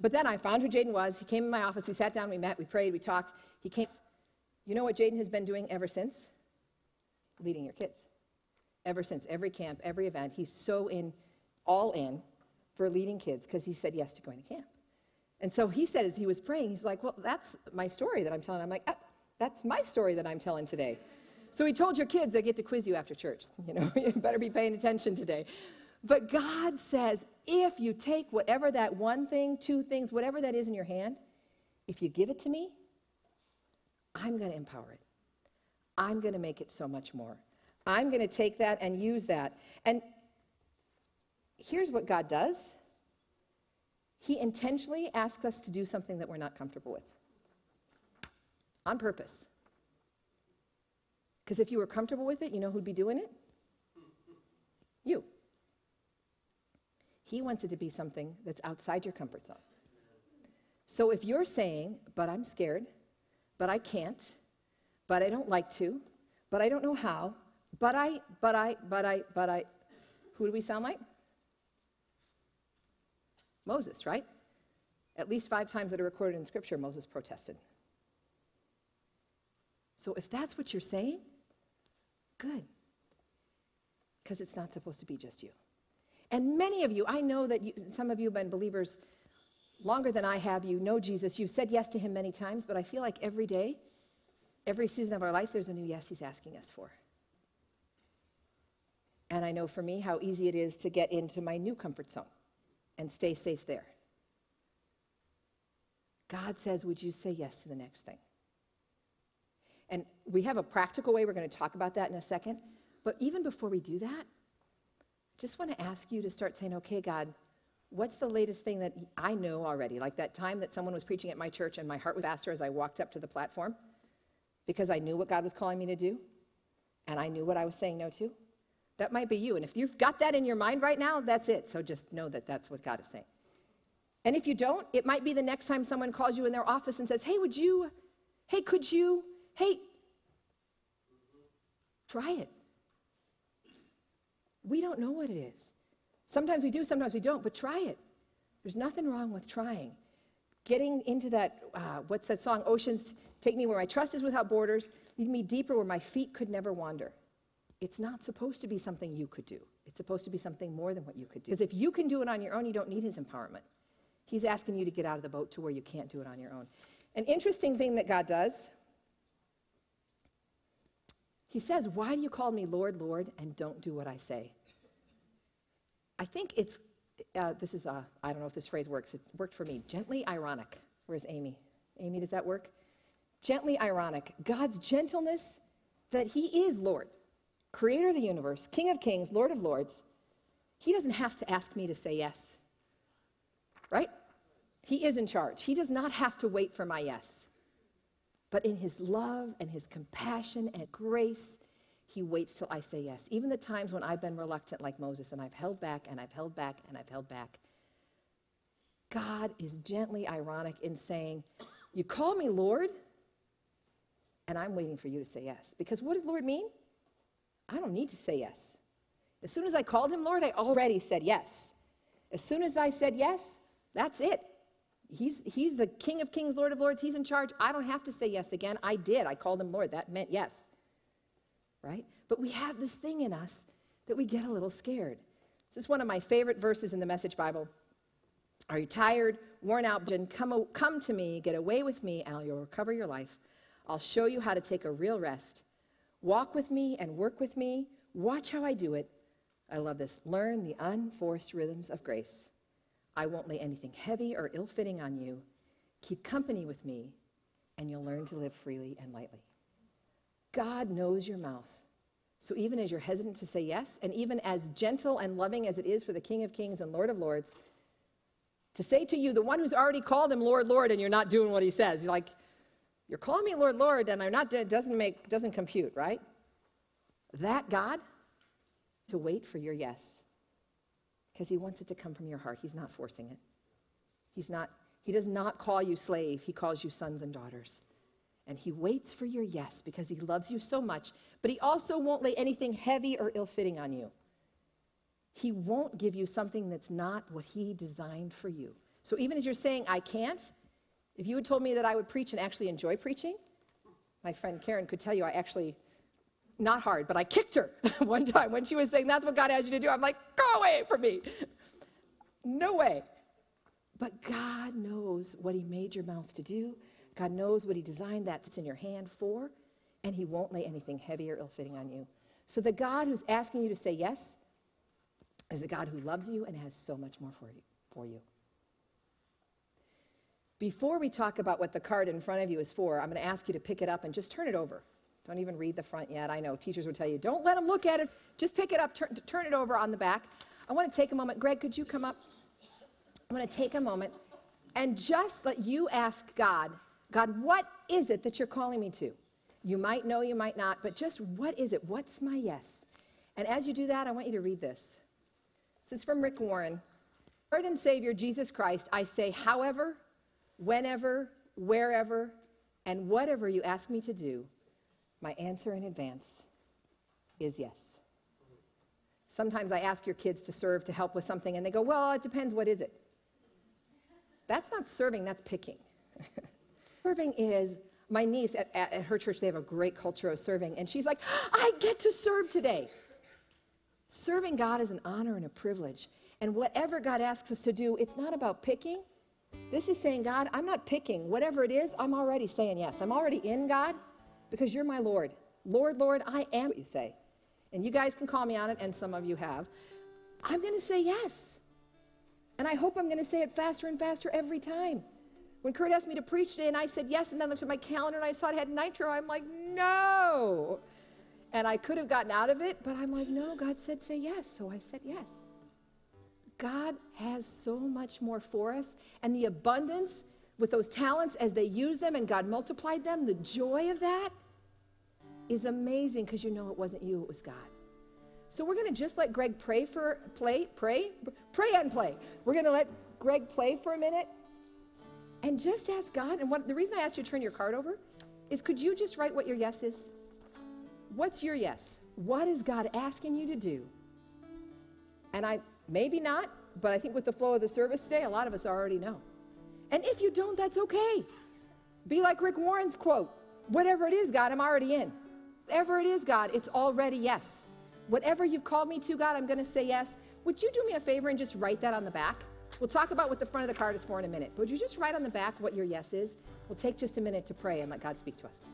But then I found who Jaden was. He came in my office. We sat down, we met, we prayed, we talked. He came, You know what Jaden has been doing ever since? Leading your kids. Ever since every camp, every event, he's so in, all in for leading kids because he said yes to going to camp. And so he said as he was praying, he's like, Well, that's my story that I'm telling. I'm like, ah, That's my story that I'm telling today. So he told your kids they get to quiz you after church. You know, you better be paying attention today. But God says, if you take whatever that one thing, two things, whatever that is in your hand, if you give it to me, I'm going to empower it. I'm going to make it so much more. I'm going to take that and use that. And here's what God does He intentionally asks us to do something that we're not comfortable with on purpose. Because if you were comfortable with it, you know who'd be doing it? You. He wants it to be something that's outside your comfort zone. So if you're saying, but I'm scared, but I can't, but I don't like to, but I don't know how, but I, but I, but I, but I, who do we sound like? Moses, right? At least five times that are recorded in Scripture, Moses protested. So if that's what you're saying, Good. Because it's not supposed to be just you. And many of you, I know that you, some of you have been believers longer than I have. You know Jesus. You've said yes to him many times, but I feel like every day, every season of our life, there's a new yes he's asking us for. And I know for me how easy it is to get into my new comfort zone and stay safe there. God says, Would you say yes to the next thing? And we have a practical way, we're going to talk about that in a second. But even before we do that, just want to ask you to start saying, okay, God, what's the latest thing that I know already? Like that time that someone was preaching at my church and my heart was faster as I walked up to the platform because I knew what God was calling me to do and I knew what I was saying no to. That might be you. And if you've got that in your mind right now, that's it. So just know that that's what God is saying. And if you don't, it might be the next time someone calls you in their office and says, hey, would you, hey, could you, Hey, try it. We don't know what it is. Sometimes we do, sometimes we don't, but try it. There's nothing wrong with trying. Getting into that, uh, what's that song? Oceans take me where my trust is without borders, lead me deeper where my feet could never wander. It's not supposed to be something you could do. It's supposed to be something more than what you could do. Because if you can do it on your own, you don't need his empowerment. He's asking you to get out of the boat to where you can't do it on your own. An interesting thing that God does he says, Why do you call me Lord, Lord, and don't do what I say? I think it's, uh, this is, uh, I don't know if this phrase works. It's worked for me. Gently ironic. Where's Amy? Amy, does that work? Gently ironic. God's gentleness that He is Lord, creator of the universe, King of kings, Lord of lords. He doesn't have to ask me to say yes, right? He is in charge. He does not have to wait for my yes. But in his love and his compassion and grace, he waits till I say yes. Even the times when I've been reluctant, like Moses, and I've held back and I've held back and I've held back. God is gently ironic in saying, You call me Lord, and I'm waiting for you to say yes. Because what does Lord mean? I don't need to say yes. As soon as I called him Lord, I already said yes. As soon as I said yes, that's it. He's, he's the King of Kings, Lord of Lords. He's in charge. I don't have to say yes again. I did. I called him Lord. That meant yes. Right? But we have this thing in us that we get a little scared. This is one of my favorite verses in the Message Bible. Are you tired, worn out? Come, come to me, get away with me, and I'll recover your life. I'll show you how to take a real rest. Walk with me and work with me. Watch how I do it. I love this. Learn the unforced rhythms of grace. I won't lay anything heavy or ill fitting on you. Keep company with me, and you'll learn to live freely and lightly. God knows your mouth. So even as you're hesitant to say yes, and even as gentle and loving as it is for the King of Kings and Lord of Lords, to say to you, the one who's already called him Lord, Lord, and you're not doing what he says, you're like, you're calling me Lord, Lord, and I'm not, it doesn't make, doesn't compute, right? That God, to wait for your yes because he wants it to come from your heart. He's not forcing it. He's not, he does not call you slave, he calls you sons and daughters. And he waits for your yes because he loves you so much, but he also won't lay anything heavy or ill fitting on you. He won't give you something that's not what he designed for you. So even as you're saying, I can't, if you had told me that I would preach and actually enjoy preaching, My friend Karen could tell you I actually, not hard, but I kicked her one time when she was saying, That's what God has you to do. I'm like, Go away from me. No way. But God knows what He made your mouth to do. God knows what He designed that that's in your hand for, and He won't lay anything heavy or ill fitting on you. So the God who's asking you to say yes is a God who loves you and has so much more for you. For you. Before we talk about what the card in front of you is for, I'm going to ask you to pick it up and just turn it over. Don't even read the front yet. I know teachers would tell you, don't let them look at it. Just pick it up, turn it over on the back. I want to take a moment. Greg, could you come up? I want to take a moment and just let you ask God, God, what is it that you're calling me to? You might know, you might not, but just what is it? What's my yes? And as you do that, I want you to read this. This is from Rick Warren. Lord and Savior Jesus Christ, I say, however, whenever, wherever, and whatever you ask me to do, my answer in advance is yes. Sometimes I ask your kids to serve to help with something, and they go, Well, it depends, what is it? That's not serving, that's picking. serving is my niece at, at, at, her church, they have a great culture of serving, and she's like, I get to serve today. Serving God is an honor and a privilege. And whatever God asks us to do, it's not about picking. This is saying, God, I'm not picking. Whatever it is, I'm already saying yes. I'm already in God because you're my Lord. Lord, Lord, I am what you say. And you guys can call me on it, and some of you have. I'm going to say yes. And I hope I'm going to say it faster and faster every time. When Kurt asked me to preach today and I said yes, and then I looked at my calendar and I saw it had nitro, I'm like, no. And I could have gotten out of it, but I'm like, no, God said say yes. So I said yes. God has so much more for us. And the abundance with those talents as they use them and God multiplied them, the joy of that is amazing because you know it wasn't you, it was God. So we're going to just let Greg pray for play, pray, pray and play. We're going to let Greg play for a minute and just ask God. And what the reason I asked you to turn your card over is could you just write what your yes is? What's your yes? What is God asking you to do? And I maybe not, but I think with the flow of the service today, a lot of us already know. And if you don't, that's okay. Be like Rick Warren's quote whatever it is, God, I'm already in. Whatever it is, God, it's already yes. Whatever you've called me to, God, I'm going to say yes. Would you do me a favor and just write that on the back? We'll talk about what the front of the card is for in a minute. But would you just write on the back what your yes is? We'll take just a minute to pray and let God speak to us.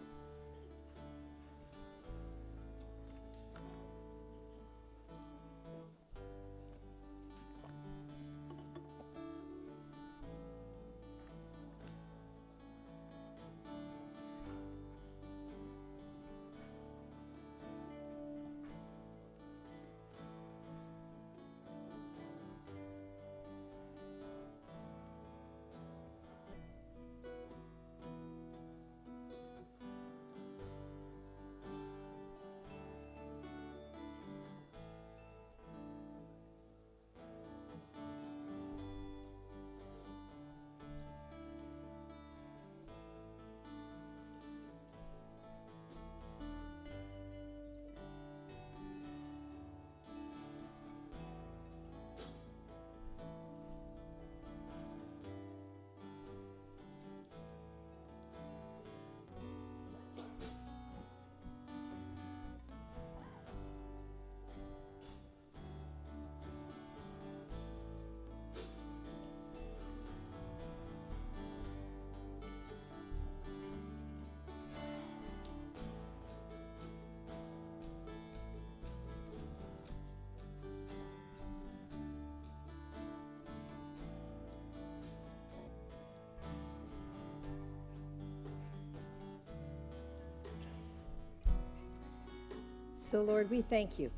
So, Lord, we thank you.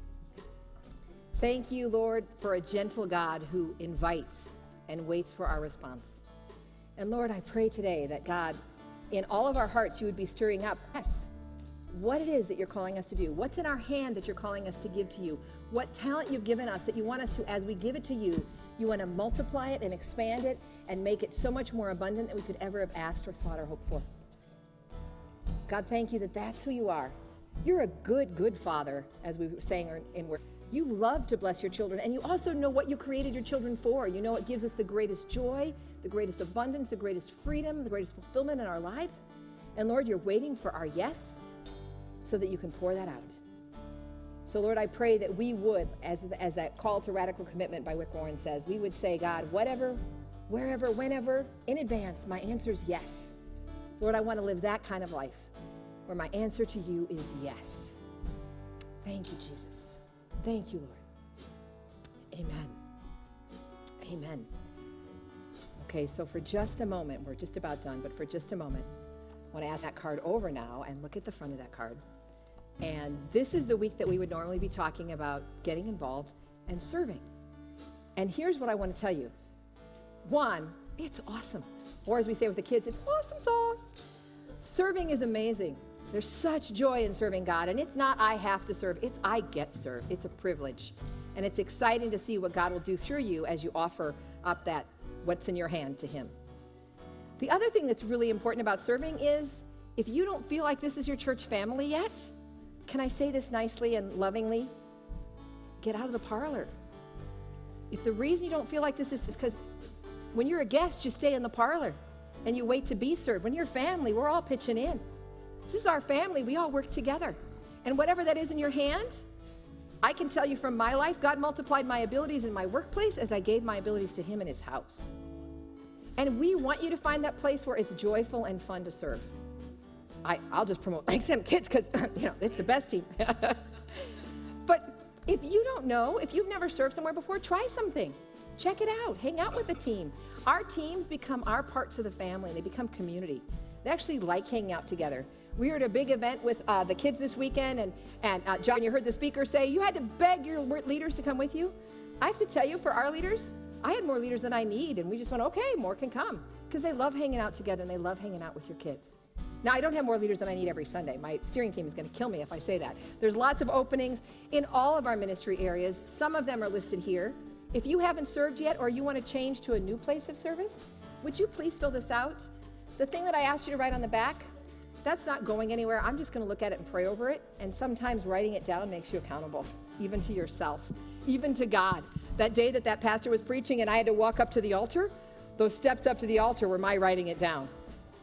Thank you, Lord, for a gentle God who invites and waits for our response. And Lord, I pray today that God, in all of our hearts, you would be stirring up yes, what it is that you're calling us to do. What's in our hand that you're calling us to give to you? What talent you've given us that you want us to, as we give it to you, you want to multiply it and expand it and make it so much more abundant than we could ever have asked or thought or hoped for. God, thank you that that's who you are. You're a good, good father, as we were saying in work. You love to bless your children, and you also know what you created your children for. You know it gives us the greatest joy, the greatest abundance, the greatest freedom, the greatest fulfillment in our lives. And Lord, you're waiting for our yes so that you can pour that out. So, Lord, I pray that we would, as, as that call to radical commitment by Rick Warren says, we would say, God, whatever, wherever, whenever, in advance, my answer is yes. Lord, I want to live that kind of life where my answer to you is yes. Thank you, Jesus. Thank you, Lord. Amen. Amen. Okay, so for just a moment, we're just about done, but for just a moment, I want to ask that card over now and look at the front of that card. And this is the week that we would normally be talking about getting involved and serving. And here's what I want to tell you one, it's awesome. Or as we say with the kids, it's awesome sauce. Serving is amazing. There's such joy in serving God. And it's not I have to serve, it's I get served. It's a privilege. And it's exciting to see what God will do through you as you offer up that what's in your hand to Him. The other thing that's really important about serving is if you don't feel like this is your church family yet, can I say this nicely and lovingly? Get out of the parlor. If the reason you don't feel like this is because when you're a guest, you stay in the parlor and you wait to be served. When you're family, we're all pitching in. This is our family. We all work together. And whatever that is in your hand, I can tell you from my life, God multiplied my abilities in my workplace as I gave my abilities to Him in His house. And we want you to find that place where it's joyful and fun to serve. I, I'll just promote some kids because you know it's the best team. but if you don't know, if you've never served somewhere before, try something. Check it out. Hang out with the team. Our teams become our parts of the family. They become community. They actually like hanging out together. We were at a big event with uh, the kids this weekend, and, and uh, John, you heard the speaker say you had to beg your leaders to come with you. I have to tell you, for our leaders, I had more leaders than I need, and we just went, okay, more can come. Because they love hanging out together and they love hanging out with your kids. Now, I don't have more leaders than I need every Sunday. My steering team is going to kill me if I say that. There's lots of openings in all of our ministry areas. Some of them are listed here. If you haven't served yet or you want to change to a new place of service, would you please fill this out? The thing that I asked you to write on the back, that's not going anywhere. I'm just going to look at it and pray over it. And sometimes writing it down makes you accountable, even to yourself, even to God. That day that that pastor was preaching and I had to walk up to the altar, those steps up to the altar were my writing it down,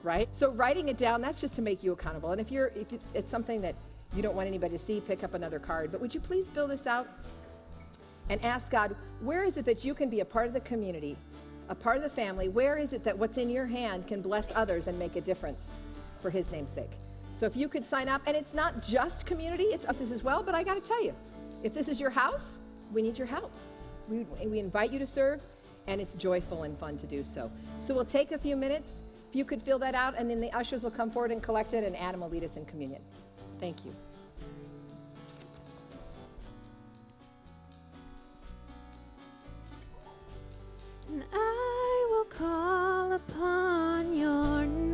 right? So writing it down, that's just to make you accountable. And if you're, if it's something that you don't want anybody to see, pick up another card. But would you please fill this out and ask God, where is it that you can be a part of the community, a part of the family? Where is it that what's in your hand can bless others and make a difference for His name's sake? So if you could sign up, and it's not just community, it's us as well, but I got to tell you, if this is your house, we need your help. We, we invite you to serve, and it's joyful and fun to do so. So we'll take a few minutes. If you could fill that out, and then the ushers will come forward and collect it, and Adam will lead us in communion. Thank you. And I will call upon your name.